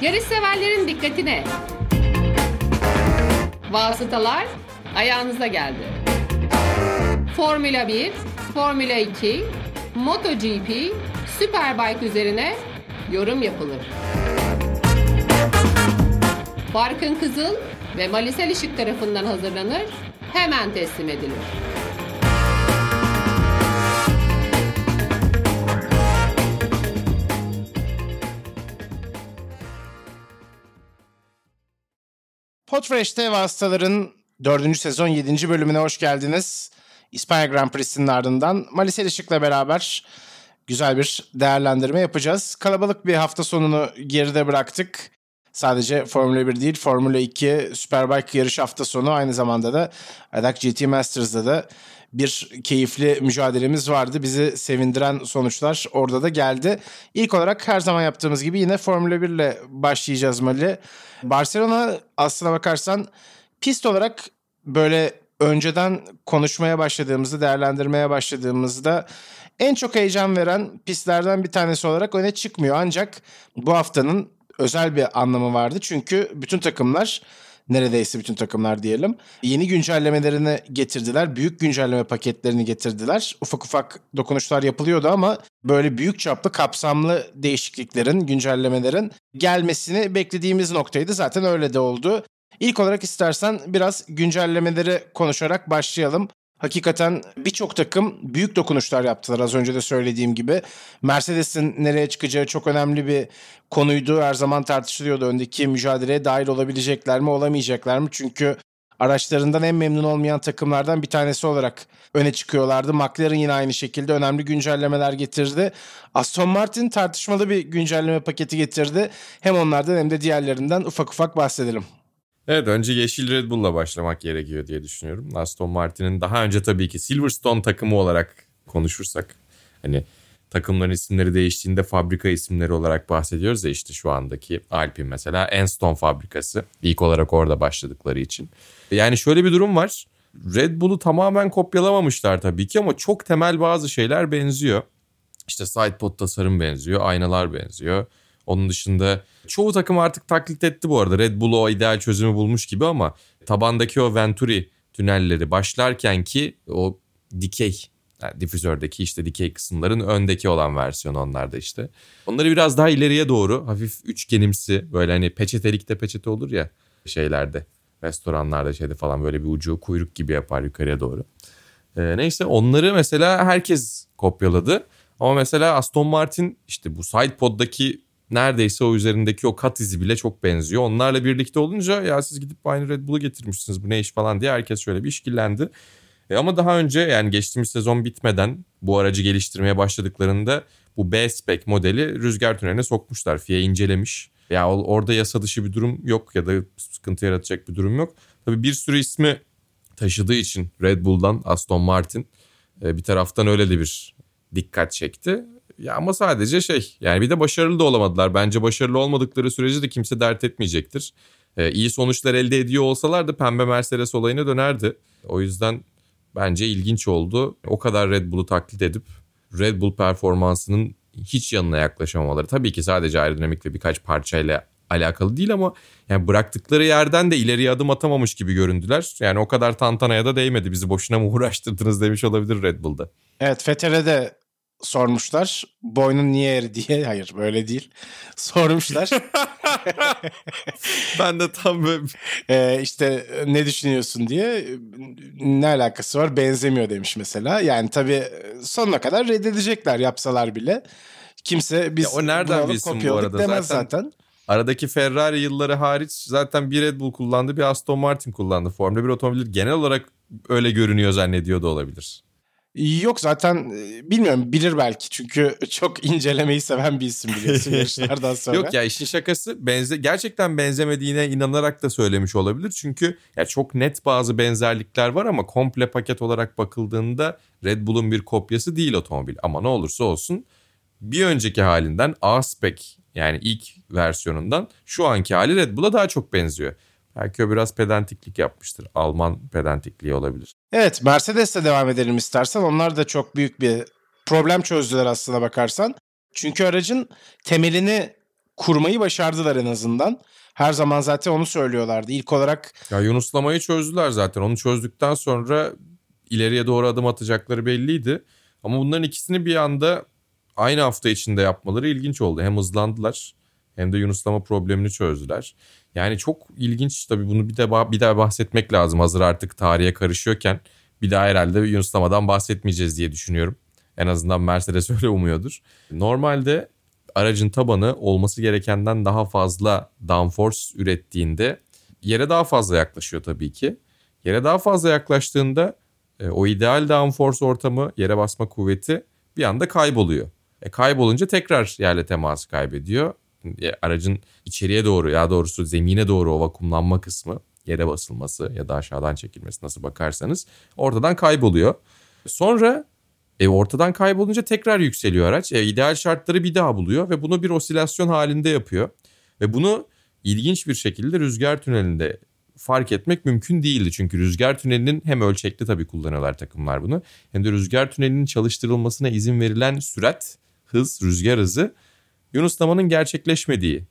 Yarış severlerin dikkatine. Vasıtalar ayağınıza geldi. Formula 1, Formula 2, MotoGP, Superbike üzerine yorum yapılır. Barkın Kızıl ve Malisel Işık tarafından hazırlanır, hemen teslim edilir. Podfresh'te Vasıtaların 4. sezon 7. bölümüne hoş geldiniz. İspanya Grand Prix'sinin ardından Malisel Işık'la beraber güzel bir değerlendirme yapacağız. Kalabalık bir hafta sonunu geride bıraktık. Sadece Formula 1 değil, Formula 2 Superbike yarış hafta sonu aynı zamanda da Adak GT Masters'da da bir keyifli mücadelemiz vardı. Bizi sevindiren sonuçlar orada da geldi. İlk olarak her zaman yaptığımız gibi yine Formula 1 ile başlayacağız Mali. Barcelona aslına bakarsan pist olarak böyle önceden konuşmaya başladığımızda, değerlendirmeye başladığımızda en çok heyecan veren pistlerden bir tanesi olarak öne çıkmıyor. Ancak bu haftanın özel bir anlamı vardı. Çünkü bütün takımlar neredeyse bütün takımlar diyelim. Yeni güncellemelerini getirdiler. Büyük güncelleme paketlerini getirdiler. Ufak ufak dokunuşlar yapılıyordu ama böyle büyük çaplı kapsamlı değişikliklerin, güncellemelerin gelmesini beklediğimiz noktaydı. Zaten öyle de oldu. İlk olarak istersen biraz güncellemeleri konuşarak başlayalım. Hakikaten birçok takım büyük dokunuşlar yaptılar az önce de söylediğim gibi. Mercedes'in nereye çıkacağı çok önemli bir konuydu. Her zaman tartışılıyordu öndeki mücadeleye dahil olabilecekler mi olamayacaklar mı? Çünkü araçlarından en memnun olmayan takımlardan bir tanesi olarak öne çıkıyorlardı. McLaren yine aynı şekilde önemli güncellemeler getirdi. Aston Martin tartışmalı bir güncelleme paketi getirdi. Hem onlardan hem de diğerlerinden ufak ufak bahsedelim. Evet önce yeşil Red Bull'la başlamak gerekiyor diye düşünüyorum. Aston Martin'in daha önce tabii ki Silverstone takımı olarak konuşursak hani takımların isimleri değiştiğinde fabrika isimleri olarak bahsediyoruz ya işte şu andaki Alpine mesela Enstone fabrikası ilk olarak orada başladıkları için. Yani şöyle bir durum var. Red Bull'u tamamen kopyalamamışlar tabii ki ama çok temel bazı şeyler benziyor. İşte sidepod tasarım benziyor, aynalar benziyor. Onun dışında çoğu takım artık taklit etti bu arada. Red Bull o ideal çözümü bulmuş gibi ama tabandaki o Venturi tünelleri başlarken ki o dikey yani difüzördeki işte dikey kısımların öndeki olan versiyonu onlarda işte. Onları biraz daha ileriye doğru hafif üçgenimsi böyle hani peçetelikte peçete olur ya şeylerde restoranlarda şeyde falan böyle bir ucu kuyruk gibi yapar yukarıya doğru. Ee, neyse onları mesela herkes kopyaladı. Ama mesela Aston Martin işte bu sidepod'daki neredeyse o üzerindeki o kat izi bile çok benziyor. Onlarla birlikte olunca ya siz gidip aynı Red Bull'u getirmişsiniz bu ne iş falan diye herkes şöyle bir işkillendi. E ama daha önce yani geçtiğimiz sezon bitmeden bu aracı geliştirmeye başladıklarında bu B-Spec modeli rüzgar tüneline sokmuşlar. FIA incelemiş. Ya orada yasa dışı bir durum yok ya da sıkıntı yaratacak bir durum yok. Tabii bir sürü ismi taşıdığı için Red Bull'dan Aston Martin bir taraftan öyle de bir dikkat çekti. Ya ama sadece şey yani bir de başarılı da olamadılar. Bence başarılı olmadıkları sürece de kimse dert etmeyecektir. Ee, iyi sonuçlar elde ediyor olsalardı pembe Mercedes olayına dönerdi. O yüzden bence ilginç oldu. O kadar Red Bull'u taklit edip Red Bull performansının hiç yanına yaklaşamamaları. Tabii ki sadece aerodinamik ve birkaç parçayla alakalı değil ama yani bıraktıkları yerden de ileriye adım atamamış gibi göründüler. Yani o kadar tantanaya da değmedi. Bizi boşuna mı uğraştırdınız demiş olabilir Red Bull'da. Evet Vettel'e de sormuşlar. Boynun niye eri diye. Hayır böyle değil. Sormuşlar. ben de tam böyle... Ee, işte ne düşünüyorsun diye. Ne alakası var? Benzemiyor demiş mesela. Yani tabii sonuna kadar reddedecekler yapsalar bile. Kimse biz ya o nereden bilsin bu arada demez zaten. zaten. Aradaki Ferrari yılları hariç zaten bir Red Bull kullandı bir Aston Martin kullandı. Formula 1 otomobili genel olarak öyle görünüyor zannediyor da olabilir. Yok zaten e, bilmiyorum bilir belki çünkü çok incelemeyi seven bir isim biliyorsun yarışlardan sonra. Yok ya işin şakası benze gerçekten benzemediğine inanarak da söylemiş olabilir. Çünkü ya çok net bazı benzerlikler var ama komple paket olarak bakıldığında Red Bull'un bir kopyası değil otomobil. Ama ne olursa olsun bir önceki halinden A-Spec yani ilk versiyonundan şu anki hali Red Bull'a daha çok benziyor. Belki o biraz pedantiklik yapmıştır. Alman pedantikliği olabilir. Evet Mercedes'le devam edelim istersen. Onlar da çok büyük bir problem çözdüler aslına bakarsan. Çünkü aracın temelini kurmayı başardılar en azından. Her zaman zaten onu söylüyorlardı. İlk olarak Ya Yunuslamayı çözdüler zaten. Onu çözdükten sonra ileriye doğru adım atacakları belliydi. Ama bunların ikisini bir anda aynı hafta içinde yapmaları ilginç oldu. Hem hızlandılar hem de Yunuslama problemini çözdüler. Yani çok ilginç tabii bunu bir de bir daha bahsetmek lazım. Hazır artık tarihe karışıyorken bir daha herhalde Yunuslamadan bahsetmeyeceğiz diye düşünüyorum. En azından Mercedes öyle umuyordur. Normalde aracın tabanı olması gerekenden daha fazla downforce ürettiğinde yere daha fazla yaklaşıyor tabii ki. Yere daha fazla yaklaştığında e, o ideal downforce ortamı, yere basma kuvveti bir anda kayboluyor. E, kaybolunca tekrar yerle teması kaybediyor. E, aracın içeriye doğru ya doğrusu zemine doğru o vakumlanma kısmı, yere basılması ya da aşağıdan çekilmesi nasıl bakarsanız ortadan kayboluyor. Sonra e, ortadan kaybolunca tekrar yükseliyor araç. E, ideal şartları bir daha buluyor ve bunu bir osilasyon halinde yapıyor. Ve bunu ilginç bir şekilde rüzgar tünelinde fark etmek mümkün değildi. Çünkü rüzgar tünelinin hem ölçekli tabii kullanıyorlar takımlar bunu. Hem de rüzgar tünelinin çalıştırılmasına izin verilen sürat, hız, rüzgar hızı Yunuslamanın gerçekleşmediği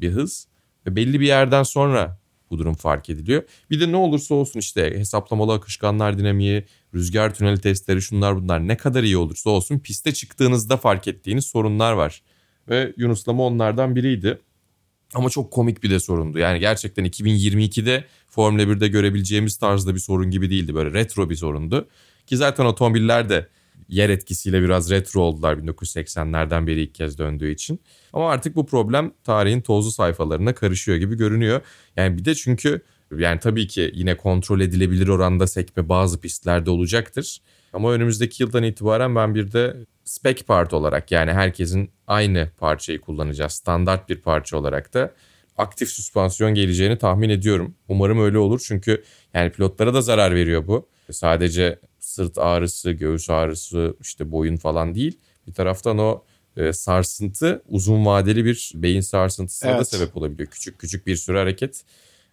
bir hız. Ve belli bir yerden sonra bu durum fark ediliyor. Bir de ne olursa olsun işte hesaplamalı akışkanlar dinamiği, rüzgar tüneli testleri şunlar bunlar ne kadar iyi olursa olsun piste çıktığınızda fark ettiğiniz sorunlar var. Ve Yunuslama onlardan biriydi. Ama çok komik bir de sorundu. Yani gerçekten 2022'de Formula 1'de görebileceğimiz tarzda bir sorun gibi değildi. Böyle retro bir sorundu. Ki zaten otomobiller de yer etkisiyle biraz retro oldular 1980'lerden beri ilk kez döndüğü için. Ama artık bu problem tarihin tozlu sayfalarına karışıyor gibi görünüyor. Yani bir de çünkü yani tabii ki yine kontrol edilebilir oranda sekme bazı pistlerde olacaktır. Ama önümüzdeki yıldan itibaren ben bir de spec part olarak yani herkesin aynı parçayı kullanacağı standart bir parça olarak da aktif süspansiyon geleceğini tahmin ediyorum. Umarım öyle olur çünkü yani pilotlara da zarar veriyor bu. Sadece sırt ağrısı, göğüs ağrısı, işte boyun falan değil. Bir taraftan o e, sarsıntı uzun vadeli bir beyin sarsıntısına evet. da sebep olabiliyor. Küçük küçük bir sürü hareket.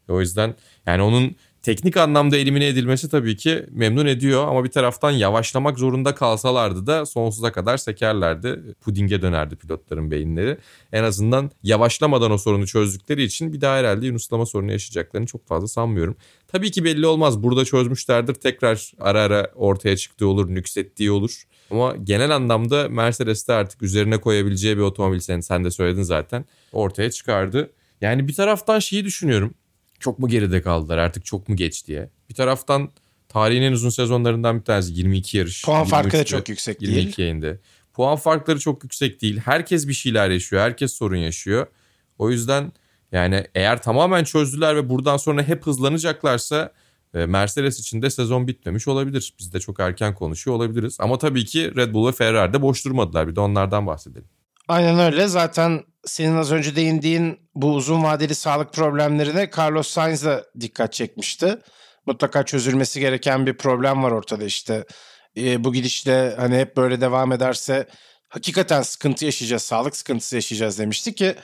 O yüzden yani onun teknik anlamda elimine edilmesi tabii ki memnun ediyor ama bir taraftan yavaşlamak zorunda kalsalardı da sonsuza kadar sekerlerdi. Pudinge dönerdi pilotların beyinleri. En azından yavaşlamadan o sorunu çözdükleri için bir daha herhalde yunuslama sorunu yaşayacaklarını çok fazla sanmıyorum. Tabii ki belli olmaz. Burada çözmüşlerdir. Tekrar ara ara ortaya çıktığı olur, nüksettiği olur. Ama genel anlamda Mercedes'te artık üzerine koyabileceği bir otomobil sen, sen de söyledin zaten ortaya çıkardı. Yani bir taraftan şeyi düşünüyorum çok mu geride kaldılar artık çok mu geç diye. Bir taraftan tarihin en uzun sezonlarından bir tanesi 22 yarış. Puan farkı da çok yüksek 22 değil. 22 yayında. Puan farkları çok yüksek değil. Herkes bir şeyler yaşıyor. Herkes sorun yaşıyor. O yüzden yani eğer tamamen çözdüler ve buradan sonra hep hızlanacaklarsa e, Mercedes için de sezon bitmemiş olabilir. Biz de çok erken konuşuyor olabiliriz. Ama tabii ki Red Bull ve Ferrari de boş durmadılar. Bir de onlardan bahsedelim. Aynen öyle. Zaten senin az önce değindiğin bu uzun vadeli sağlık problemlerine Carlos Sainz da dikkat çekmişti. Mutlaka çözülmesi gereken bir problem var ortada işte. E, bu gidişle hani hep böyle devam ederse hakikaten sıkıntı yaşayacağız, sağlık sıkıntısı yaşayacağız demişti ki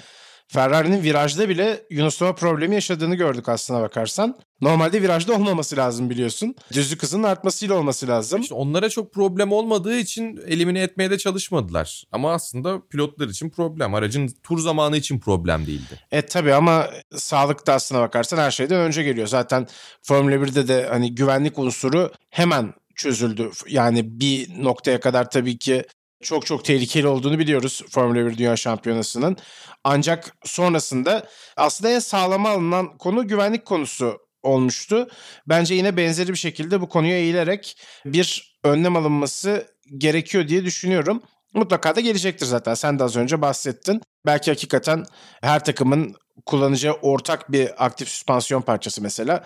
Ferrari'nin virajda bile Yunuslama problemi yaşadığını gördük aslına bakarsan. Normalde virajda olmaması lazım biliyorsun. Düzlük hızının artmasıyla olması lazım. İşte onlara çok problem olmadığı için elimine etmeye de çalışmadılar. Ama aslında pilotlar için problem. Aracın tur zamanı için problem değildi. Evet tabii ama sağlık da aslına bakarsan her şeyden önce geliyor. Zaten Formula 1'de de hani güvenlik unsuru hemen çözüldü. Yani bir noktaya kadar tabii ki çok çok tehlikeli olduğunu biliyoruz Formula 1 Dünya Şampiyonası'nın. Ancak sonrasında aslında en sağlama alınan konu güvenlik konusu olmuştu. Bence yine benzeri bir şekilde bu konuya eğilerek bir önlem alınması gerekiyor diye düşünüyorum. Mutlaka da gelecektir zaten. Sen de az önce bahsettin. Belki hakikaten her takımın kullanacağı ortak bir aktif süspansiyon parçası mesela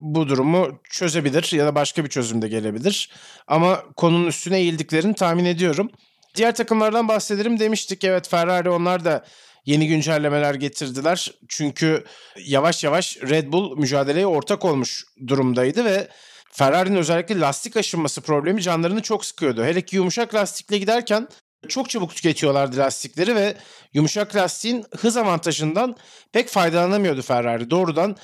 bu durumu çözebilir ya da başka bir çözüm de gelebilir. Ama konunun üstüne eğildiklerini tahmin ediyorum. Diğer takımlardan bahsedelim demiştik. Evet Ferrari onlar da yeni güncellemeler getirdiler. Çünkü yavaş yavaş Red Bull mücadeleye ortak olmuş durumdaydı ve Ferrari'nin özellikle lastik aşınması problemi canlarını çok sıkıyordu. Hele ki yumuşak lastikle giderken çok çabuk tüketiyorlardı lastikleri ve yumuşak lastiğin hız avantajından pek faydalanamıyordu Ferrari. Doğrudan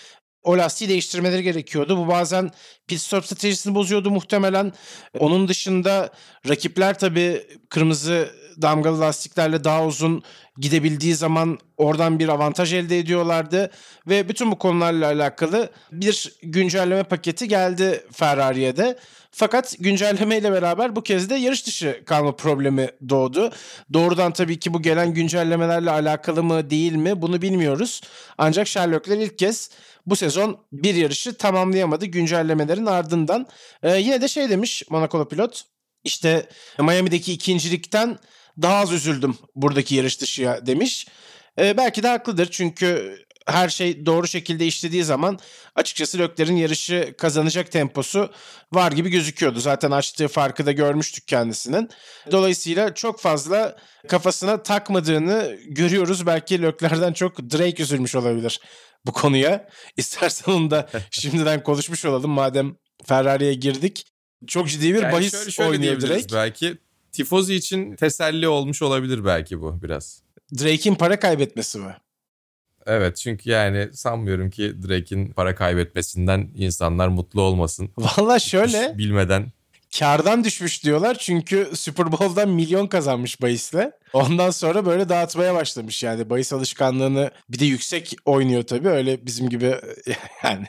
o lastiği değiştirmeleri gerekiyordu. Bu bazen pit stop stratejisini bozuyordu muhtemelen. Onun dışında rakipler tabii kırmızı damgalı lastiklerle daha uzun gidebildiği zaman oradan bir avantaj elde ediyorlardı ve bütün bu konularla alakalı bir güncelleme paketi geldi Ferrari'ye de. Fakat güncelleme ile beraber bu kez de yarış dışı kalma problemi doğdu. Doğrudan tabii ki bu gelen güncellemelerle alakalı mı değil mi bunu bilmiyoruz. Ancak Sherlockler ilk kez bu sezon bir yarışı tamamlayamadı güncellemelerin ardından. Ee, yine de şey demiş Monaco pilot işte Miami'deki ikincilikten daha az üzüldüm buradaki yarış dışıya demiş. Ee, belki de haklıdır çünkü her şey doğru şekilde işlediği zaman açıkçası Lökler'in yarışı kazanacak temposu var gibi gözüküyordu. Zaten açtığı farkı da görmüştük kendisinin. Dolayısıyla çok fazla kafasına takmadığını görüyoruz. Belki Lökler'den çok Drake üzülmüş olabilir bu konuya. İstersen onu da şimdiden konuşmuş olalım madem Ferrari'ye girdik. Çok ciddi bir yani bahis şöyle, şöyle Drake. Belki Tifozi için teselli olmuş olabilir belki bu biraz. Drake'in para kaybetmesi mi? Evet çünkü yani sanmıyorum ki Drake'in para kaybetmesinden insanlar mutlu olmasın. Valla şöyle. Hiç bilmeden. Kardan düşmüş diyorlar çünkü Super Bowl'dan milyon kazanmış bahisle. Ondan sonra böyle dağıtmaya başlamış yani bahis alışkanlığını bir de yüksek oynuyor tabii öyle bizim gibi yani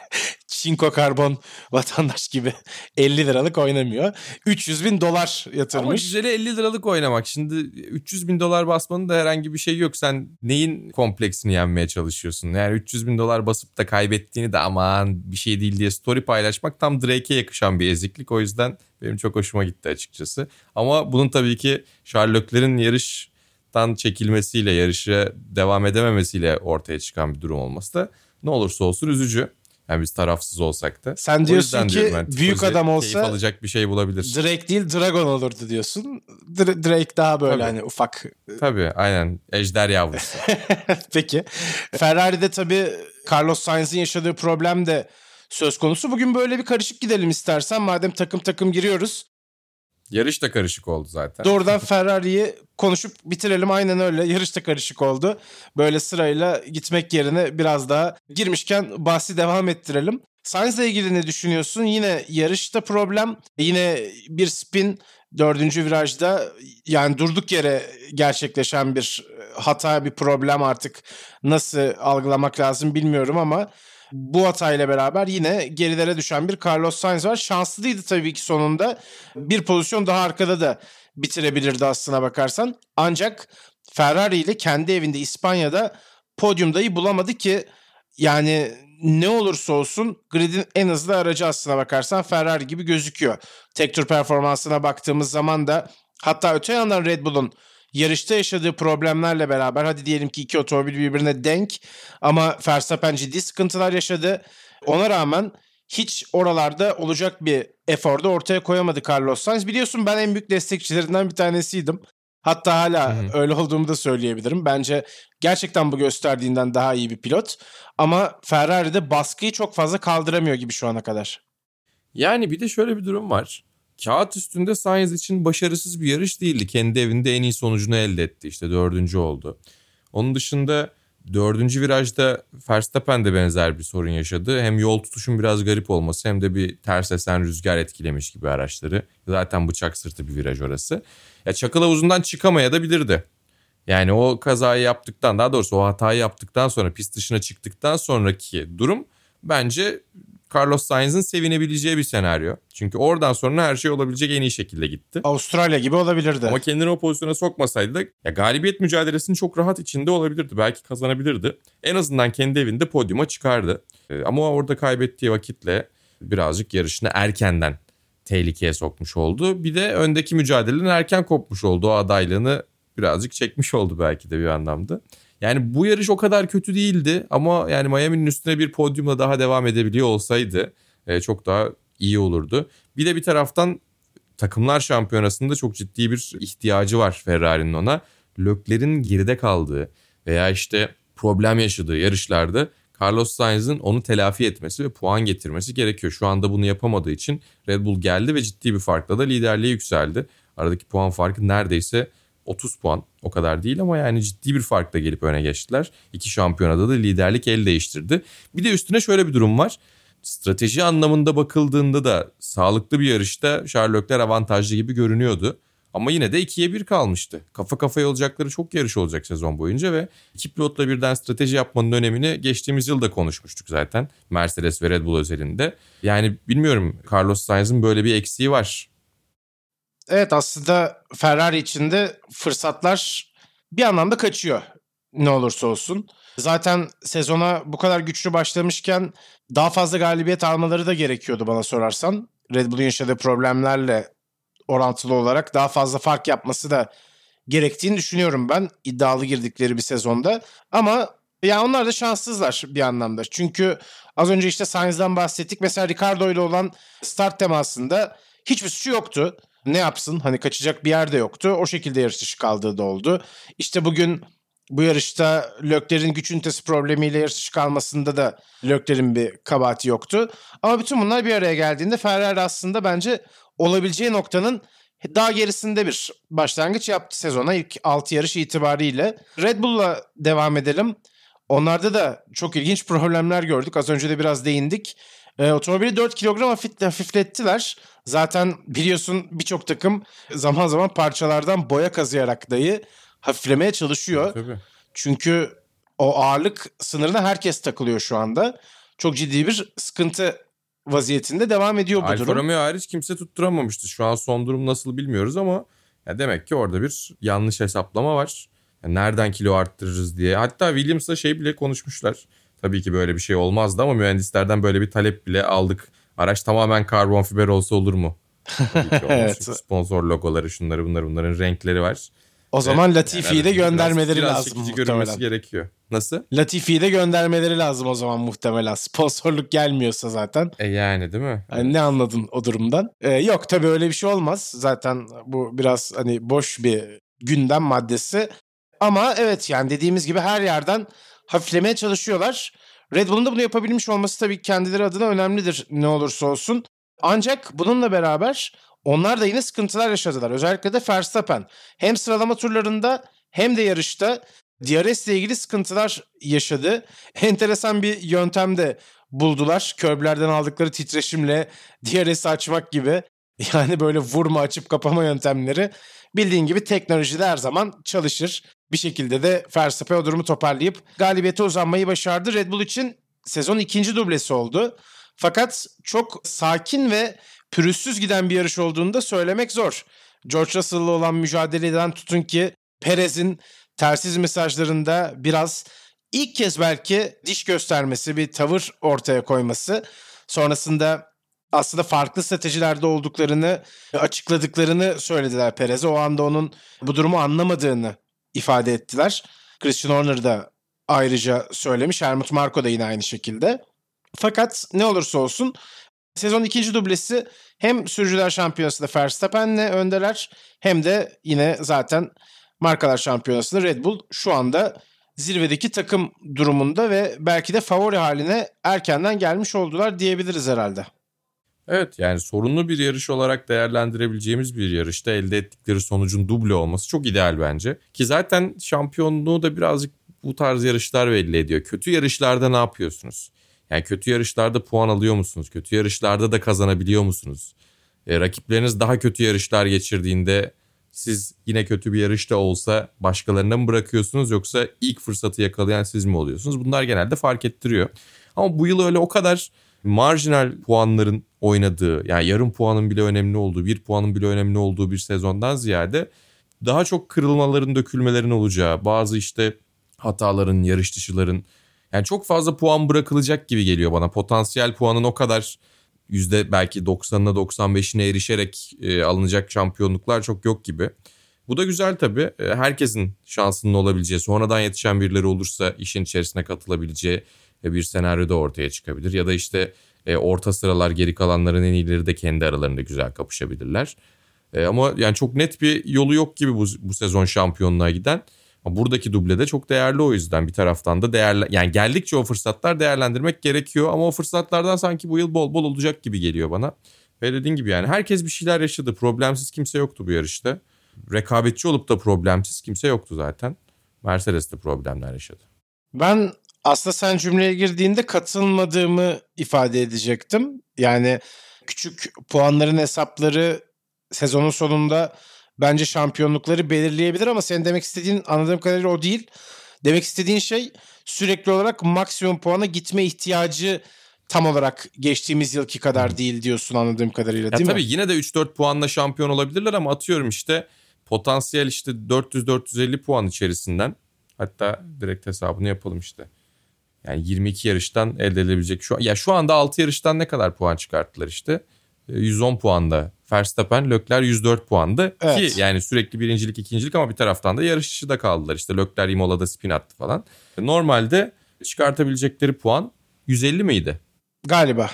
çinko karbon vatandaş gibi 50 liralık oynamıyor. 300 bin dolar yatırmış. Ama güzeli 50 liralık oynamak. Şimdi 300 bin dolar basmanın da herhangi bir şey yok. Sen neyin kompleksini yenmeye çalışıyorsun? Yani 300 bin dolar basıp da kaybettiğini de aman bir şey değil diye story paylaşmak tam Drake'e yakışan bir eziklik. O yüzden benim çok hoşuma gitti açıkçası. Ama bunun tabii ki Sherlock'lerin yarıştan çekilmesiyle, yarışa devam edememesiyle ortaya çıkan bir durum olması da ne olursa olsun üzücü. Yani biz tarafsız olsak da. Sen diyorsun ki büyük adam olsa keyif alacak bir şey bulabilir. Drake değil Dragon olurdu diyorsun. D- Drake daha böyle Tabii. hani ufak. Tabii aynen ejder yavrusu. Peki. Ferrari'de tabii Carlos Sainz'in yaşadığı problem de söz konusu. Bugün böyle bir karışık gidelim istersen. Madem takım takım giriyoruz. Yarış da karışık oldu zaten. Doğrudan Ferrari'yi konuşup bitirelim. Aynen öyle. Yarış da karışık oldu. Böyle sırayla gitmek yerine biraz daha girmişken bahsi devam ettirelim. Sainz'la ilgili ne düşünüyorsun? Yine yarışta problem. Yine bir spin dördüncü virajda yani durduk yere gerçekleşen bir hata bir problem artık nasıl algılamak lazım bilmiyorum ama bu hatayla beraber yine gerilere düşen bir Carlos Sainz var. Şanslıydı tabii ki sonunda. Bir pozisyon daha arkada da bitirebilirdi aslına bakarsan. Ancak Ferrari ile kendi evinde İspanya'da podyumdayı bulamadı ki yani ne olursa olsun gridin en hızlı aracı aslına bakarsan Ferrari gibi gözüküyor. Tek tur performansına baktığımız zaman da hatta öte yandan Red Bull'un yarışta yaşadığı problemlerle beraber hadi diyelim ki iki otomobil birbirine denk ama Verstappen ciddi sıkıntılar yaşadı. Ona rağmen hiç oralarda olacak bir eforda ortaya koyamadı Carlos Sainz. Biliyorsun ben en büyük destekçilerinden bir tanesiydim. Hatta hala Hı-hı. öyle olduğumu da söyleyebilirim. Bence gerçekten bu gösterdiğinden daha iyi bir pilot. Ama Ferrari'de baskıyı çok fazla kaldıramıyor gibi şu ana kadar. Yani bir de şöyle bir durum var kağıt üstünde Sainz için başarısız bir yarış değildi. Kendi evinde en iyi sonucunu elde etti. İşte dördüncü oldu. Onun dışında dördüncü virajda Verstappen de benzer bir sorun yaşadı. Hem yol tutuşun biraz garip olması hem de bir ters esen rüzgar etkilemiş gibi araçları. Zaten bıçak sırtı bir viraj orası. Ya çakıl havuzundan çıkamaya da bilirdi. Yani o kazayı yaptıktan daha doğrusu o hatayı yaptıktan sonra pist dışına çıktıktan sonraki durum bence Carlos Sainz'ın sevinebileceği bir senaryo. Çünkü oradan sonra her şey olabilecek en iyi şekilde gitti. Avustralya gibi olabilirdi. Ama kendini o pozisyona sokmasaydı da ya galibiyet mücadelesini çok rahat içinde olabilirdi. Belki kazanabilirdi. En azından kendi evinde podyuma çıkardı. Ee, ama orada kaybettiği vakitle birazcık yarışını erkenden tehlikeye sokmuş oldu. Bir de öndeki mücadelenin erken kopmuş oldu. O adaylığını birazcık çekmiş oldu belki de bir anlamda. Yani bu yarış o kadar kötü değildi ama yani Miami'nin üstüne bir podyumla daha devam edebiliyor olsaydı e, çok daha iyi olurdu. Bir de bir taraftan takımlar şampiyonasında çok ciddi bir ihtiyacı var Ferrari'nin ona. Lökler'in geride kaldığı veya işte problem yaşadığı yarışlarda Carlos Sainz'ın onu telafi etmesi ve puan getirmesi gerekiyor. Şu anda bunu yapamadığı için Red Bull geldi ve ciddi bir farkla da liderliğe yükseldi. Aradaki puan farkı neredeyse 30 puan o kadar değil ama yani ciddi bir farkla gelip öne geçtiler. İki şampiyonada da liderlik el değiştirdi. Bir de üstüne şöyle bir durum var. Strateji anlamında bakıldığında da sağlıklı bir yarışta Sherlockler avantajlı gibi görünüyordu. Ama yine de ikiye bir kalmıştı. Kafa kafaya olacakları çok yarış olacak sezon boyunca ve iki pilotla birden strateji yapmanın önemini geçtiğimiz yıl da konuşmuştuk zaten. Mercedes ve Red Bull özelinde. Yani bilmiyorum Carlos Sainz'ın böyle bir eksiği var. Evet aslında Ferrari içinde fırsatlar bir anlamda kaçıyor ne olursa olsun. Zaten sezona bu kadar güçlü başlamışken daha fazla galibiyet almaları da gerekiyordu bana sorarsan. Red Bull'un yaşadığı problemlerle orantılı olarak daha fazla fark yapması da gerektiğini düşünüyorum ben iddialı girdikleri bir sezonda. Ama ya onlar da şanssızlar bir anlamda. Çünkü az önce işte Sainz'dan bahsettik. Mesela Ricardo ile olan start temasında hiçbir suçu yoktu. Ne yapsın? Hani kaçacak bir yer de yoktu. O şekilde yarış dışı kaldığı da oldu. İşte bugün bu yarışta Lökler'in güç ünitesi problemiyle yarış dışı kalmasında da Lökler'in bir kabahati yoktu. Ama bütün bunlar bir araya geldiğinde Ferrari aslında bence olabileceği noktanın daha gerisinde bir başlangıç yaptı sezona ilk 6 yarış itibariyle. Red Bull'la devam edelim. Onlarda da çok ilginç problemler gördük. Az önce de biraz değindik. E, otomobili 4 kilogram hafif, hafiflettiler. Zaten biliyorsun birçok takım zaman zaman parçalardan boya kazıyarak dayı hafiflemeye çalışıyor. Tabii. Çünkü o ağırlık sınırına herkes takılıyor şu anda. Çok ciddi bir sıkıntı vaziyetinde devam ediyor bu Alfa durum. Romeo hariç kimse tutturamamıştı. Şu an son durum nasıl bilmiyoruz ama ya demek ki orada bir yanlış hesaplama var. Ya nereden kilo arttırırız diye. Hatta Williams'la şey bile konuşmuşlar. Tabii ki böyle bir şey olmazdı ama mühendislerden böyle bir talep bile aldık. Araç tamamen karbon fiber olsa olur mu? Evet. Sponsor logoları şunları bunlar bunların renkleri var. O zaman Ve Latifi'yi de yani biraz- göndermeleri biraz lazım çekici görünmesi gerekiyor. Nasıl? Latifi'yi de göndermeleri lazım o zaman muhtemelen. Sponsorluk gelmiyorsa zaten. E yani değil mi? Yani ne anladın o durumdan? Ee, yok tabii öyle bir şey olmaz. Zaten bu biraz hani boş bir gündem maddesi. Ama evet yani dediğimiz gibi her yerden hafiflemeye çalışıyorlar. Red Bull'un da bunu yapabilmiş olması tabii kendileri adına önemlidir ne olursa olsun. Ancak bununla beraber onlar da yine sıkıntılar yaşadılar. Özellikle de Verstappen. Hem sıralama turlarında hem de yarışta DRS ile ilgili sıkıntılar yaşadı. Enteresan bir yöntem de buldular. Körblerden aldıkları titreşimle DRS'i açmak gibi. Yani böyle vurma açıp kapama yöntemleri. Bildiğin gibi teknolojide her zaman çalışır. Bir şekilde de Verstappen o durumu toparlayıp galibiyete uzanmayı başardı. Red Bull için sezon ikinci dublesi oldu. Fakat çok sakin ve pürüzsüz giden bir yarış olduğunu da söylemek zor. George Russell'la olan mücadeleden tutun ki Perez'in tersiz mesajlarında biraz ilk kez belki diş göstermesi, bir tavır ortaya koyması. Sonrasında aslında farklı stratejilerde olduklarını açıkladıklarını söylediler Perez'e. O anda onun bu durumu anlamadığını ifade ettiler. Christian Horner da ayrıca söylemiş. Helmut Marko da yine aynı şekilde. Fakat ne olursa olsun sezon ikinci dublesi hem sürücüler şampiyonasında Verstappen'le öndeler hem de yine zaten markalar şampiyonasında Red Bull şu anda zirvedeki takım durumunda ve belki de favori haline erkenden gelmiş oldular diyebiliriz herhalde. Evet yani sorunlu bir yarış olarak değerlendirebileceğimiz bir yarışta elde ettikleri sonucun duble olması çok ideal bence. Ki zaten şampiyonluğu da birazcık bu tarz yarışlar belli ediyor. Kötü yarışlarda ne yapıyorsunuz? Yani kötü yarışlarda puan alıyor musunuz? Kötü yarışlarda da kazanabiliyor musunuz? E, rakipleriniz daha kötü yarışlar geçirdiğinde siz yine kötü bir yarışta olsa başkalarına mı bırakıyorsunuz yoksa ilk fırsatı yakalayan siz mi oluyorsunuz? Bunlar genelde fark ettiriyor. Ama bu yıl öyle o kadar marjinal puanların oynadığı yani yarım puanın bile önemli olduğu bir puanın bile önemli olduğu bir sezondan ziyade daha çok kırılmaların dökülmelerin olacağı bazı işte hataların yarış dışıların yani çok fazla puan bırakılacak gibi geliyor bana potansiyel puanın o kadar yüzde belki 90'ına 95'ine erişerek e, alınacak şampiyonluklar çok yok gibi. Bu da güzel tabii. E, herkesin şansının olabileceği, sonradan yetişen birileri olursa işin içerisine katılabileceği bir senaryo da ortaya çıkabilir. Ya da işte e, orta sıralar geri kalanların en iyileri de kendi aralarında güzel kapışabilirler. E, ama yani çok net bir yolu yok gibi bu, bu sezon şampiyonluğa giden. Buradaki duble de çok değerli o yüzden bir taraftan da değerli yani geldikçe o fırsatlar değerlendirmek gerekiyor ama o fırsatlardan sanki bu yıl bol bol olacak gibi geliyor bana. Ve dediğin gibi yani herkes bir şeyler yaşadı. Problemsiz kimse yoktu bu yarışta. Rekabetçi olup da problemsiz kimse yoktu zaten. Mercedes de problemler yaşadı. Ben aslında sen cümleye girdiğinde katılmadığımı ifade edecektim. Yani küçük puanların hesapları sezonun sonunda bence şampiyonlukları belirleyebilir ama senin demek istediğin anladığım kadarıyla o değil. Demek istediğin şey sürekli olarak maksimum puana gitme ihtiyacı tam olarak geçtiğimiz yılki kadar değil diyorsun anladığım kadarıyla Ya değil tabii mi? yine de 3-4 puanla şampiyon olabilirler ama atıyorum işte potansiyel işte 400-450 puan içerisinden hatta direkt hesabını yapalım işte. Yani 22 yarıştan elde edilebilecek şu ya şu anda 6 yarıştan ne kadar puan çıkarttılar işte? E, 110 puanda Verstappen, Leclerc 104 puanda Evet. ki yani sürekli birincilik, ikincilik ama bir taraftan da yarış da kaldılar. İşte Leclerc Imola'da spin attı falan. Normalde çıkartabilecekleri puan 150 miydi? Galiba.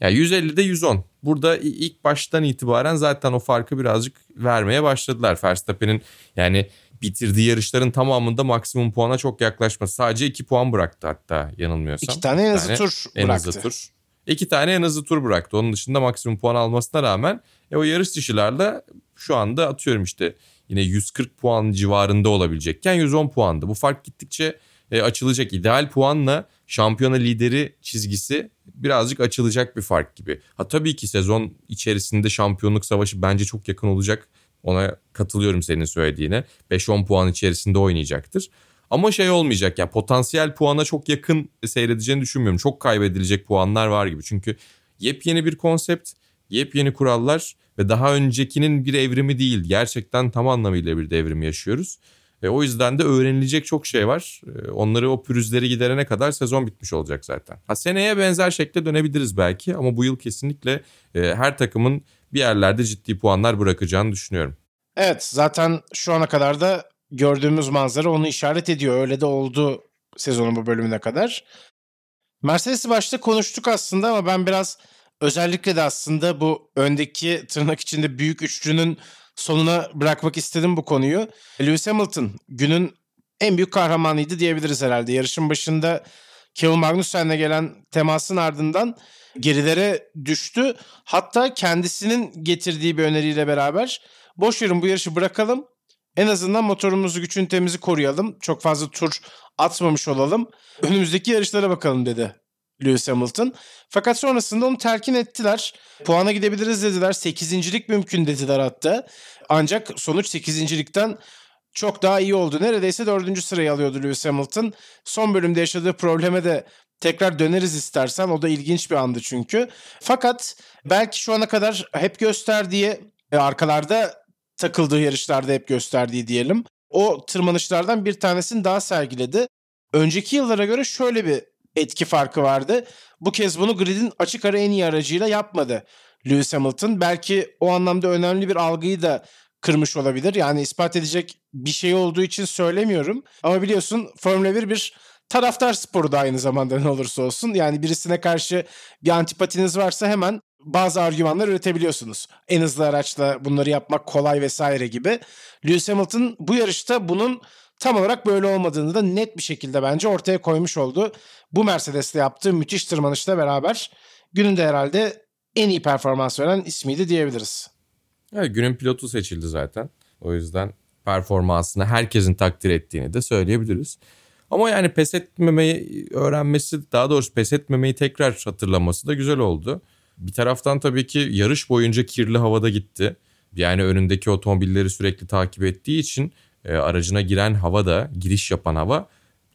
Ya 150'de 110. Burada ilk baştan itibaren zaten o farkı birazcık vermeye başladılar. Verstappen'in yani bitirdiği yarışların tamamında maksimum puana çok yaklaşması. Sadece 2 puan bıraktı hatta yanılmıyorsam. İki tane en hızlı tur en bıraktı. hızlı tur. İki tane en hızlı tur bıraktı. Onun dışında maksimum puan almasına rağmen e, o yarış dışılarla şu anda atıyorum işte yine 140 puan civarında olabilecekken 110 puandı. Bu fark gittikçe e, açılacak. İdeal puanla şampiyona lideri çizgisi birazcık açılacak bir fark gibi. Ha tabii ki sezon içerisinde şampiyonluk savaşı bence çok yakın olacak. Ona katılıyorum senin söylediğine. 5-10 puan içerisinde oynayacaktır. Ama şey olmayacak ya potansiyel puana çok yakın seyredeceğini düşünmüyorum. Çok kaybedilecek puanlar var gibi. Çünkü yepyeni bir konsept, yepyeni kurallar ve daha öncekinin bir evrimi değil. Gerçekten tam anlamıyla bir devrim yaşıyoruz. E, o yüzden de öğrenilecek çok şey var. E, onları o pürüzleri giderene kadar sezon bitmiş olacak zaten. Ha seneye benzer şekle dönebiliriz belki ama bu yıl kesinlikle e, her takımın bir yerlerde ciddi puanlar bırakacağını düşünüyorum. Evet zaten şu ana kadar da gördüğümüz manzara onu işaret ediyor. Öyle de oldu sezonun bu bölümüne kadar. Mercedes'i başta konuştuk aslında ama ben biraz özellikle de aslında bu öndeki tırnak içinde büyük üçlünün sonuna bırakmak istedim bu konuyu. Lewis Hamilton günün en büyük kahramanıydı diyebiliriz herhalde. Yarışın başında Kevin Magnussen'le gelen temasın ardından gerilere düştü. Hatta kendisinin getirdiği bir öneriyle beraber boş verin bu yarışı bırakalım. En azından motorumuzu güç ünitemizi koruyalım. Çok fazla tur atmamış olalım. Önümüzdeki yarışlara bakalım dedi Lewis Hamilton. Fakat sonrasında onu telkin ettiler. Puana gidebiliriz dediler. Sekizincilik mümkün dediler hatta. Ancak sonuç sekizincilikten çok daha iyi oldu. Neredeyse dördüncü sırayı alıyordu Lewis Hamilton. Son bölümde yaşadığı probleme de tekrar döneriz istersen. O da ilginç bir andı çünkü. Fakat belki şu ana kadar hep gösterdiği e, arkalarda takıldığı yarışlarda hep gösterdiği diyelim. O tırmanışlardan bir tanesini daha sergiledi. Önceki yıllara göre şöyle bir etki farkı vardı. Bu kez bunu gridin açık ara en iyi aracıyla yapmadı Lewis Hamilton. Belki o anlamda önemli bir algıyı da kırmış olabilir. Yani ispat edecek bir şey olduğu için söylemiyorum. Ama biliyorsun Formula 1 bir taraftar sporu da aynı zamanda ne olursa olsun. Yani birisine karşı bir antipatiniz varsa hemen bazı argümanlar üretebiliyorsunuz. En hızlı araçla bunları yapmak kolay vesaire gibi. Lewis Hamilton bu yarışta bunun tam olarak böyle olmadığını da net bir şekilde bence ortaya koymuş oldu. Bu Mercedes'te yaptığı müthiş tırmanışla beraber gününde herhalde en iyi performans veren ismiydi diyebiliriz. Evet, günün pilotu seçildi zaten. O yüzden performansını herkesin takdir ettiğini de söyleyebiliriz. Ama yani pes etmemeyi öğrenmesi, daha doğrusu pes etmemeyi tekrar hatırlaması da güzel oldu. Bir taraftan tabii ki yarış boyunca kirli havada gitti. Yani önündeki otomobilleri sürekli takip ettiği için e, aracına giren hava da, giriş yapan hava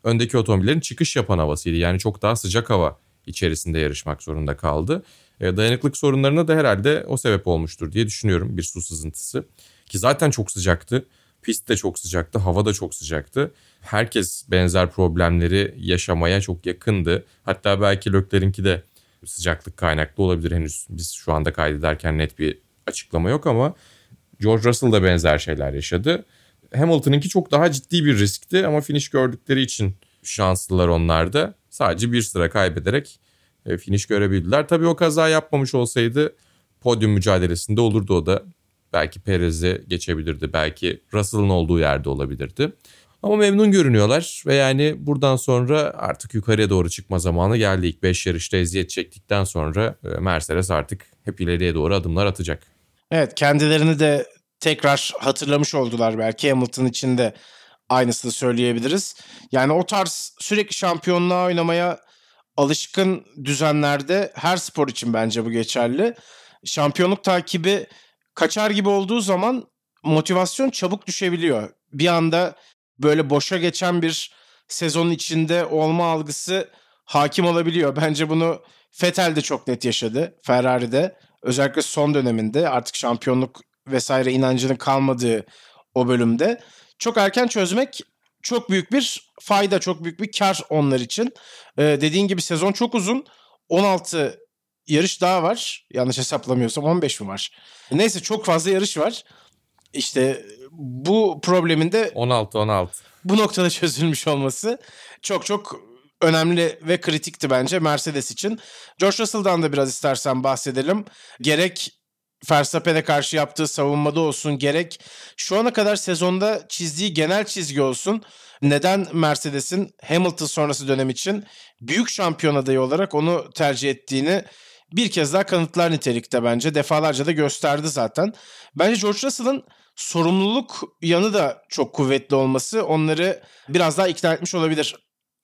öndeki otomobillerin çıkış yapan havasıydı. Yani çok daha sıcak hava içerisinde yarışmak zorunda kaldı. E, dayanıklık sorunlarına da herhalde o sebep olmuştur diye düşünüyorum bir su sızıntısı. Ki zaten çok sıcaktı. Pist de çok sıcaktı, hava da çok sıcaktı. Herkes benzer problemleri yaşamaya çok yakındı. Hatta belki Lökler'inki de sıcaklık kaynaklı olabilir henüz. Biz şu anda kaydederken net bir açıklama yok ama George Russell da benzer şeyler yaşadı. Hamilton'ınki çok daha ciddi bir riskti ama finish gördükleri için şanslılar onlar da. Sadece bir sıra kaybederek e, finish görebildiler. Tabii o kaza yapmamış olsaydı podyum mücadelesinde olurdu o da. Belki Perez'e geçebilirdi. Belki Russell'ın olduğu yerde olabilirdi. Ama memnun görünüyorlar ve yani buradan sonra artık yukarıya doğru çıkma zamanı geldi. İlk 5 yarışta eziyet çektikten sonra e, Mercedes artık hep ileriye doğru adımlar atacak. Evet kendilerini de tekrar hatırlamış oldular belki Hamilton için de aynısını söyleyebiliriz. Yani o tarz sürekli şampiyonluğa oynamaya alışkın düzenlerde her spor için bence bu geçerli. Şampiyonluk takibi kaçar gibi olduğu zaman motivasyon çabuk düşebiliyor. Bir anda böyle boşa geçen bir sezonun içinde olma algısı hakim olabiliyor. Bence bunu Vettel de çok net yaşadı Ferrari'de. Özellikle son döneminde artık şampiyonluk vesaire inancının kalmadığı o bölümde. Çok erken çözmek çok büyük bir fayda, çok büyük bir kar onlar için. Ee, dediğin gibi sezon çok uzun. 16 yarış daha var. Yanlış hesaplamıyorsam 15 mi var? Neyse çok fazla yarış var. İşte bu problemin de 16-16. bu noktada çözülmüş olması çok çok önemli ve kritikti bence Mercedes için. George Russell'dan da biraz istersen bahsedelim. Gerek Verstappen'e karşı yaptığı savunmada olsun gerek şu ana kadar sezonda çizdiği genel çizgi olsun. Neden Mercedes'in Hamilton sonrası dönem için büyük şampiyon adayı olarak onu tercih ettiğini bir kez daha kanıtlar nitelikte bence. Defalarca da gösterdi zaten. Bence George Russell'ın sorumluluk yanı da çok kuvvetli olması onları biraz daha ikna etmiş olabilir.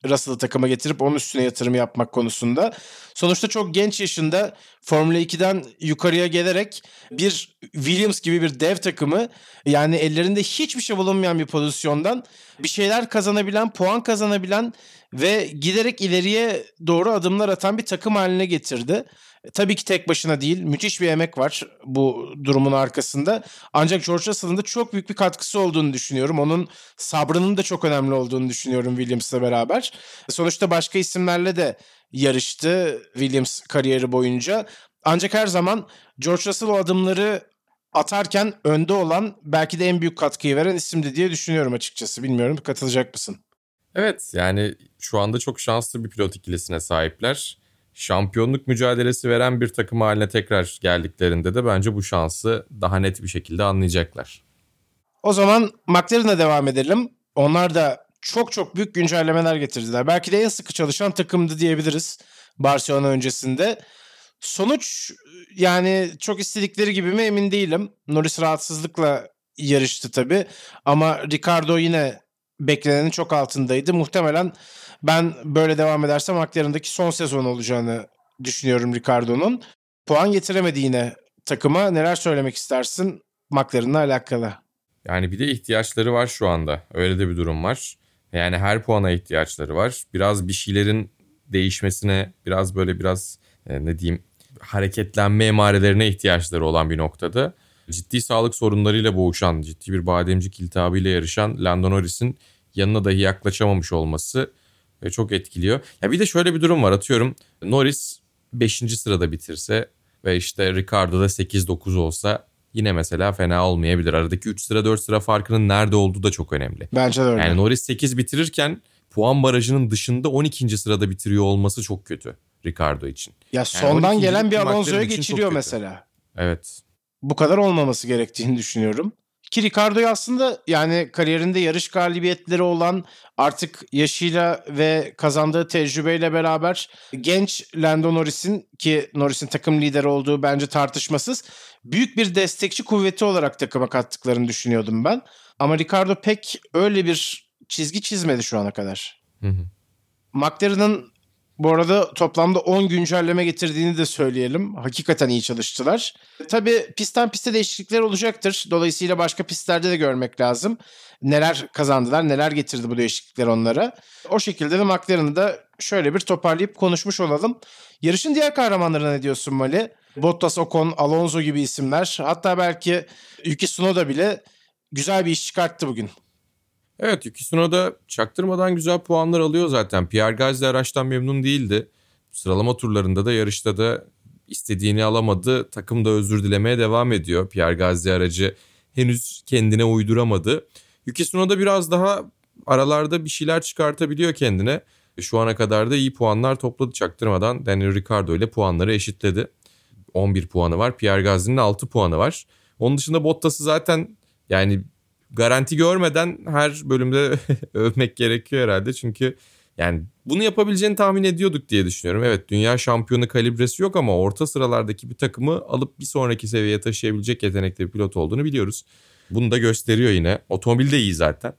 Russell'ı takıma getirip onun üstüne yatırım yapmak konusunda. Sonuçta çok genç yaşında Formula 2'den yukarıya gelerek bir Williams gibi bir dev takımı yani ellerinde hiçbir şey bulunmayan bir pozisyondan bir şeyler kazanabilen, puan kazanabilen ve giderek ileriye doğru adımlar atan bir takım haline getirdi. E, tabii ki tek başına değil. Müthiş bir emek var bu durumun arkasında. Ancak George Russell'ın da çok büyük bir katkısı olduğunu düşünüyorum. Onun sabrının da çok önemli olduğunu düşünüyorum Williams'la beraber. Sonuçta başka isimlerle de yarıştı Williams kariyeri boyunca. Ancak her zaman George Russell o adımları atarken önde olan belki de en büyük katkıyı veren isimdi diye düşünüyorum açıkçası. Bilmiyorum katılacak mısın? Evet yani şu anda çok şanslı bir pilot ikilisine sahipler şampiyonluk mücadelesi veren bir takım haline tekrar geldiklerinde de bence bu şansı daha net bir şekilde anlayacaklar. O zaman McLaren'a devam edelim. Onlar da çok çok büyük güncellemeler getirdiler. Belki de en sıkı çalışan takımdı diyebiliriz Barcelona öncesinde. Sonuç yani çok istedikleri gibi mi emin değilim. Norris rahatsızlıkla yarıştı tabii ama Ricardo yine beklenenin çok altındaydı. Muhtemelen ben böyle devam edersem McLaren'daki son sezon olacağını düşünüyorum Ricardo'nun. Puan getiremedi yine takıma. Neler söylemek istersin McLaren'la alakalı? Yani bir de ihtiyaçları var şu anda. Öyle de bir durum var. Yani her puana ihtiyaçları var. Biraz bir şeylerin değişmesine, biraz böyle biraz e, ne diyeyim hareketlenme emarelerine ihtiyaçları olan bir noktada. Ciddi sağlık sorunlarıyla boğuşan, ciddi bir bademcik iltihabıyla yarışan Lando Norris'in yanına dahi yaklaşamamış olması ve çok etkiliyor. Ya bir de şöyle bir durum var atıyorum Norris 5. sırada bitirse ve işte Ricardo da 8-9 olsa yine mesela fena olmayabilir. Aradaki 3 sıra 4 sıra farkının nerede olduğu da çok önemli. Bence de öyle. Yani Norris 8 bitirirken puan barajının dışında 12. sırada bitiriyor olması çok kötü Ricardo için. Ya yani sondan gelen bir Alonso'ya geçiriyor mesela. Evet. Bu kadar olmaması gerektiğini düşünüyorum. Ki Ricardo'yu aslında yani kariyerinde yarış galibiyetleri olan artık yaşıyla ve kazandığı tecrübeyle beraber genç Lando Norris'in ki Norris'in takım lideri olduğu bence tartışmasız büyük bir destekçi kuvveti olarak takıma kattıklarını düşünüyordum ben. Ama Ricardo pek öyle bir çizgi çizmedi şu ana kadar. Hı hı. McLaren'ın bu arada toplamda 10 güncelleme getirdiğini de söyleyelim. Hakikaten iyi çalıştılar. Tabii pistten piste değişiklikler olacaktır. Dolayısıyla başka pistlerde de görmek lazım. Neler kazandılar, neler getirdi bu değişiklikler onlara. O şekilde de McLaren'ı da şöyle bir toparlayıp konuşmuş olalım. Yarışın diğer kahramanlarına ne diyorsun Mali? Bottas, Ocon, Alonso gibi isimler. Hatta belki Yuki Tsunoda bile güzel bir iş çıkarttı bugün. Evet Yuki Tsunoda çaktırmadan güzel puanlar alıyor zaten. Pierre Gasly araçtan memnun değildi. Sıralama turlarında da yarışta da istediğini alamadı. Takım da özür dilemeye devam ediyor. Pierre Gasly aracı henüz kendine uyduramadı. Yuki Tsunoda biraz daha aralarda bir şeyler çıkartabiliyor kendine. Şu ana kadar da iyi puanlar topladı çaktırmadan. Daniel Ricciardo ile puanları eşitledi. 11 puanı var. Pierre Gasly'nin 6 puanı var. Onun dışında Bottas'ı zaten yani garanti görmeden her bölümde övmek gerekiyor herhalde. Çünkü yani bunu yapabileceğini tahmin ediyorduk diye düşünüyorum. Evet dünya şampiyonu kalibresi yok ama orta sıralardaki bir takımı alıp bir sonraki seviyeye taşıyabilecek yetenekli bir pilot olduğunu biliyoruz. Bunu da gösteriyor yine. Otomobil de iyi zaten.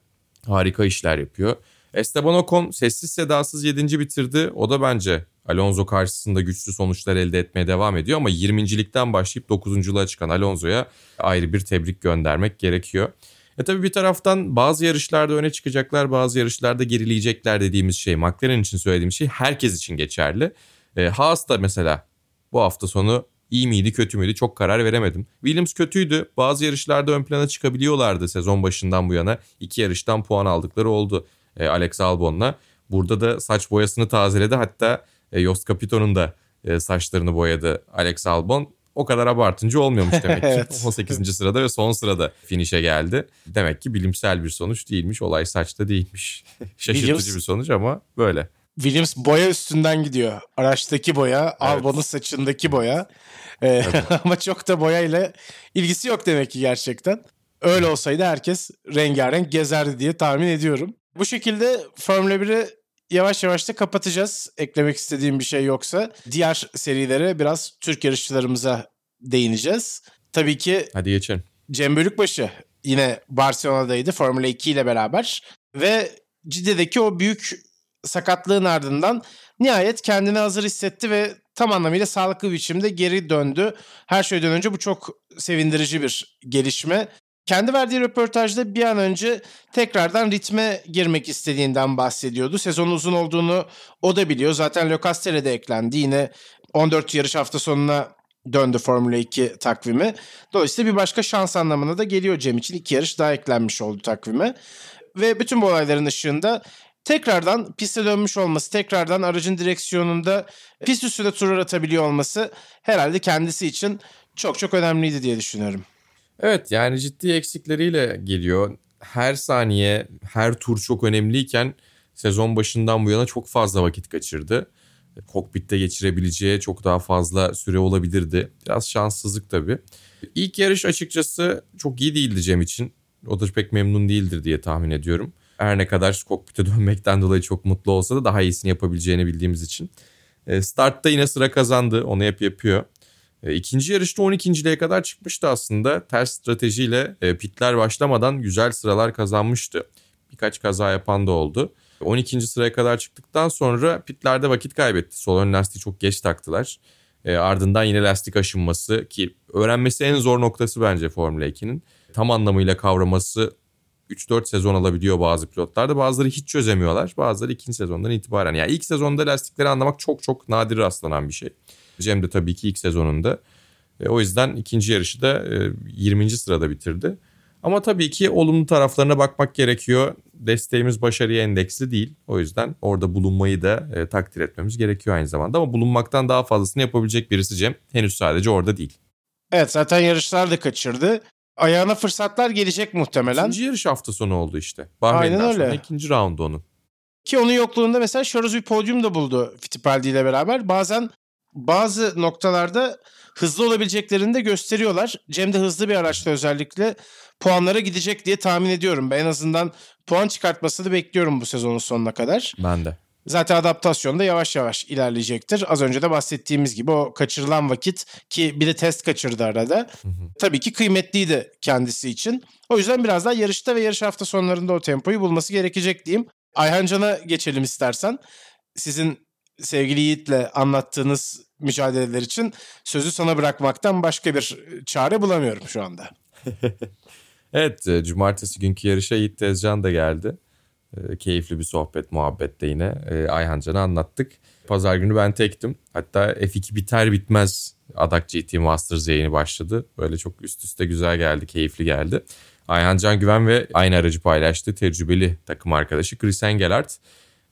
Harika işler yapıyor. Esteban Ocon sessiz sedasız 7. bitirdi. O da bence Alonso karşısında güçlü sonuçlar elde etmeye devam ediyor ama 20.likten başlayıp 9.luğa çıkan Alonso'ya ayrı bir tebrik göndermek gerekiyor. E tabii bir taraftan bazı yarışlarda öne çıkacaklar, bazı yarışlarda gerileyecekler dediğimiz şey, McLaren için söylediğim şey herkes için geçerli. E, Haas da mesela bu hafta sonu iyi miydi kötü müydü çok karar veremedim. Williams kötüydü. Bazı yarışlarda ön plana çıkabiliyorlardı sezon başından bu yana. iki yarıştan puan aldıkları oldu e, Alex Albon'la. Burada da saç boyasını tazeledi. Hatta e, Yost Capito'nun da e, saçlarını boyadı Alex Albon. O kadar abartıncı olmuyormuş demek ki. evet. 18. sırada ve son sırada finişe geldi. Demek ki bilimsel bir sonuç değilmiş. Olay saçta değilmiş. Şaşırtıcı Williams, bir sonuç ama böyle. Williams boya üstünden gidiyor. Araçtaki boya, evet. Albon'un saçındaki boya. Ee, ama çok da boya ile ilgisi yok demek ki gerçekten. Öyle olsaydı herkes rengarenk gezerdi diye tahmin ediyorum. Bu şekilde Formula 1'i yavaş yavaş da kapatacağız. Eklemek istediğim bir şey yoksa. Diğer serilere biraz Türk yarışçılarımıza değineceğiz. Tabii ki Hadi geçelim. Cem Bölükbaşı yine Barcelona'daydı Formula 2 ile beraber ve Cidde'deki o büyük sakatlığın ardından nihayet kendini hazır hissetti ve tam anlamıyla sağlıklı bir biçimde geri döndü. Her şeyden önce bu çok sevindirici bir gelişme. Kendi verdiği röportajda bir an önce tekrardan ritme girmek istediğinden bahsediyordu. Sezonun uzun olduğunu o da biliyor. Zaten Locastere de eklendi. Yine 14 yarış hafta sonuna döndü Formula 2 takvimi. Dolayısıyla bir başka şans anlamına da geliyor Cem için. iki yarış daha eklenmiş oldu takvime. Ve bütün bu olayların ışığında tekrardan piste dönmüş olması, tekrardan aracın direksiyonunda pist üstünde turlar atabiliyor olması herhalde kendisi için çok çok önemliydi diye düşünüyorum. Evet yani ciddi eksikleriyle geliyor. Her saniye, her tur çok önemliyken sezon başından bu yana çok fazla vakit kaçırdı. Kokpitte geçirebileceği çok daha fazla süre olabilirdi. Biraz şanssızlık tabii. İlk yarış açıkçası çok iyi değildi Cem için. O da pek memnun değildir diye tahmin ediyorum. Her ne kadar kokpite dönmekten dolayı çok mutlu olsa da daha iyisini yapabileceğini bildiğimiz için. E, startta yine sıra kazandı. Onu hep yapıyor. E, ikinci yarışta 12.liğe kadar çıkmıştı aslında. Ters stratejiyle e, pitler başlamadan güzel sıralar kazanmıştı. Birkaç kaza yapan da oldu. 12. sıraya kadar çıktıktan sonra pitlerde vakit kaybetti. Sol ön lastiği çok geç taktılar. E, ardından yine lastik aşınması ki öğrenmesi en zor noktası bence Formula 2'nin. Tam anlamıyla kavraması 3-4 sezon alabiliyor bazı pilotlarda. Bazıları hiç çözemiyorlar. Bazıları ikinci sezondan itibaren. Yani ilk sezonda lastikleri anlamak çok çok nadir rastlanan bir şey. Cem de tabii ki ilk sezonunda. E, o yüzden ikinci yarışı da e, 20. sırada bitirdi. Ama tabii ki olumlu taraflarına bakmak gerekiyor. Desteğimiz başarıya endeksli değil. O yüzden orada bulunmayı da e, takdir etmemiz gerekiyor aynı zamanda. Ama bulunmaktan daha fazlasını yapabilecek birisi Cem. Henüz sadece orada değil. Evet zaten yarışlar da kaçırdı. Ayağına fırsatlar gelecek muhtemelen. İkinci yarış hafta sonu oldu işte. Bahreyn'den Aynen öyle. sonra ikinci round onun. Ki onun yokluğunda mesela Charles bir podyum da buldu Fittipaldi ile beraber. Bazen bazı noktalarda hızlı olabileceklerini de gösteriyorlar. Cem de hızlı bir araçta özellikle puanlara gidecek diye tahmin ediyorum. Ben en azından puan çıkartmasını bekliyorum bu sezonun sonuna kadar. Ben de. Zaten adaptasyon da yavaş yavaş ilerleyecektir. Az önce de bahsettiğimiz gibi o kaçırılan vakit ki bir de test kaçırdı arada. Hı hı. Tabii ki kıymetliydi kendisi için. O yüzden biraz daha yarışta ve yarış hafta sonlarında o tempoyu bulması gerekecek diyeyim. Ayhan Can'a geçelim istersen. Sizin sevgili Yiğit'le anlattığınız mücadeleler için sözü sana bırakmaktan başka bir çare bulamıyorum şu anda. evet, e, cumartesi günkü yarışa Yiğit Tezcan da geldi. E, keyifli bir sohbet, muhabbet de yine e, Ayhan Can'a anlattık. Pazar günü ben tektim. Hatta F2 biter bitmez Adak GT Masters yayını başladı. Böyle çok üst üste güzel geldi, keyifli geldi. Ayhan Can Güven ve aynı aracı paylaştı. Tecrübeli takım arkadaşı Chris Engelhardt.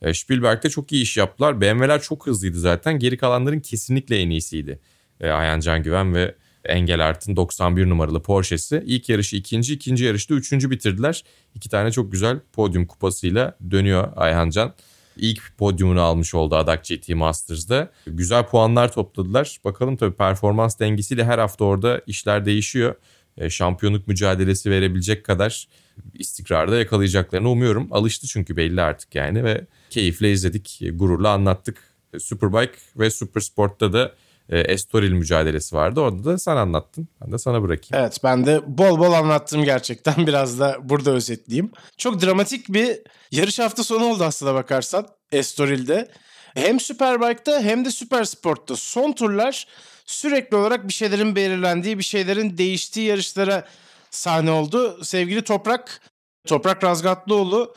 E, Spielberg'de çok iyi iş yaptılar. BMW'ler çok hızlıydı zaten. Geri kalanların kesinlikle en iyisiydi. E, Ayhan Can Güven ve Engelhart'ın 91 numaralı Porsche'si. İlk yarışı ikinci, ikinci yarışta üçüncü bitirdiler. İki tane çok güzel podyum kupasıyla dönüyor Ayhan Can. İlk podyumunu almış oldu Adak GT Masters'da. Güzel puanlar topladılar. Bakalım tabii performans dengesiyle her hafta orada işler değişiyor. E, şampiyonluk mücadelesi verebilecek kadar istikrarda yakalayacaklarını umuyorum. Alıştı çünkü belli artık yani ve keyifle izledik, gururla anlattık. Superbike ve Supersport'ta da e, Estoril mücadelesi vardı. Orada da sen anlattın. Ben de sana bırakayım. Evet ben de bol bol anlattım gerçekten. Biraz da burada özetleyeyim. Çok dramatik bir yarış hafta sonu oldu aslında bakarsan Estoril'de. Hem Superbike'da hem de Supersport'ta son turlar sürekli olarak bir şeylerin belirlendiği, bir şeylerin değiştiği yarışlara sahne oldu. Sevgili Toprak, Toprak Razgatlıoğlu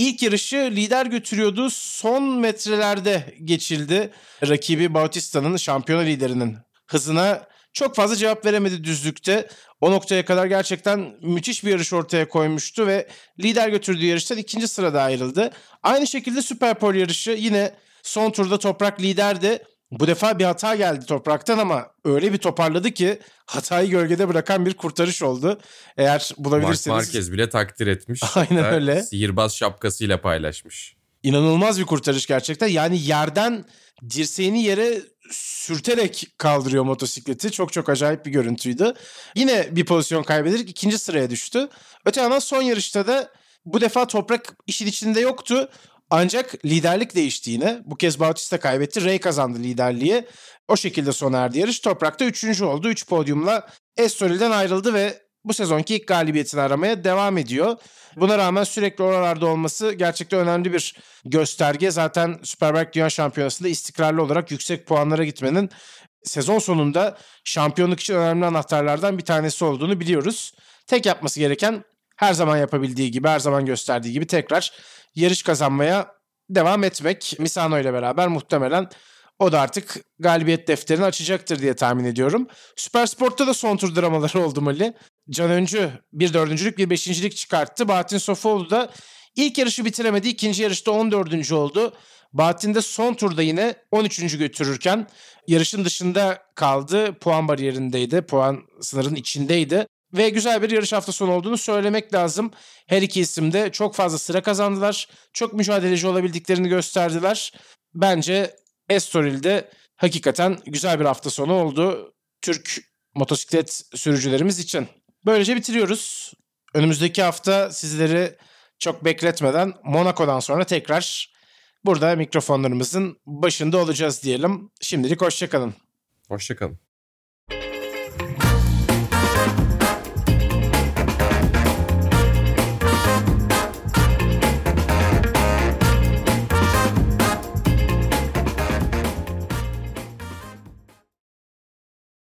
ilk yarışı lider götürüyordu. Son metrelerde geçildi. Rakibi Bautista'nın şampiyona liderinin hızına çok fazla cevap veremedi düzlükte. O noktaya kadar gerçekten müthiş bir yarış ortaya koymuştu ve lider götürdüğü yarıştan ikinci sırada ayrıldı. Aynı şekilde Superpole yarışı yine son turda Toprak liderdi. Bu defa bir hata geldi Toprak'tan ama öyle bir toparladı ki hatayı gölgede bırakan bir kurtarış oldu. Eğer bulabilirseniz... Mark Marquez bile takdir etmiş. Aynen öyle. Sihirbaz şapkasıyla paylaşmış. İnanılmaz bir kurtarış gerçekten. Yani yerden dirseğini yere sürterek kaldırıyor motosikleti. Çok çok acayip bir görüntüydü. Yine bir pozisyon kaybederek ikinci sıraya düştü. Öte yandan son yarışta da bu defa toprak işin içinde yoktu. Ancak liderlik değişti yine. Bu kez Bautista kaybetti. Ray kazandı liderliği. O şekilde sona erdi yarış. Toprak'ta üçüncü oldu. Üç podyumla Estoril'den ayrıldı ve bu sezonki ilk galibiyetini aramaya devam ediyor. Buna rağmen sürekli oralarda olması gerçekten önemli bir gösterge. Zaten Superbike Dünya Şampiyonası'nda istikrarlı olarak yüksek puanlara gitmenin sezon sonunda şampiyonluk için önemli anahtarlardan bir tanesi olduğunu biliyoruz. Tek yapması gereken her zaman yapabildiği gibi, her zaman gösterdiği gibi tekrar yarış kazanmaya devam etmek. Misano ile beraber muhtemelen o da artık galibiyet defterini açacaktır diye tahmin ediyorum. Süper Sport'ta da son tur dramaları oldu Mali. Can Öncü bir dördüncülük bir beşincilik çıkarttı. Bahattin Sofoğlu da ilk yarışı bitiremedi. ikinci yarışta 14. oldu. Bahattin de son turda yine 13. götürürken yarışın dışında kaldı. Puan bariyerindeydi. Puan sınırın içindeydi. Ve güzel bir yarış hafta sonu olduğunu söylemek lazım. Her iki isim de çok fazla sıra kazandılar. Çok mücadeleci olabildiklerini gösterdiler. Bence Estoril'de hakikaten güzel bir hafta sonu oldu. Türk motosiklet sürücülerimiz için. Böylece bitiriyoruz. Önümüzdeki hafta sizleri çok bekletmeden Monaco'dan sonra tekrar burada mikrofonlarımızın başında olacağız diyelim. Şimdilik hoşçakalın. Hoşçakalın.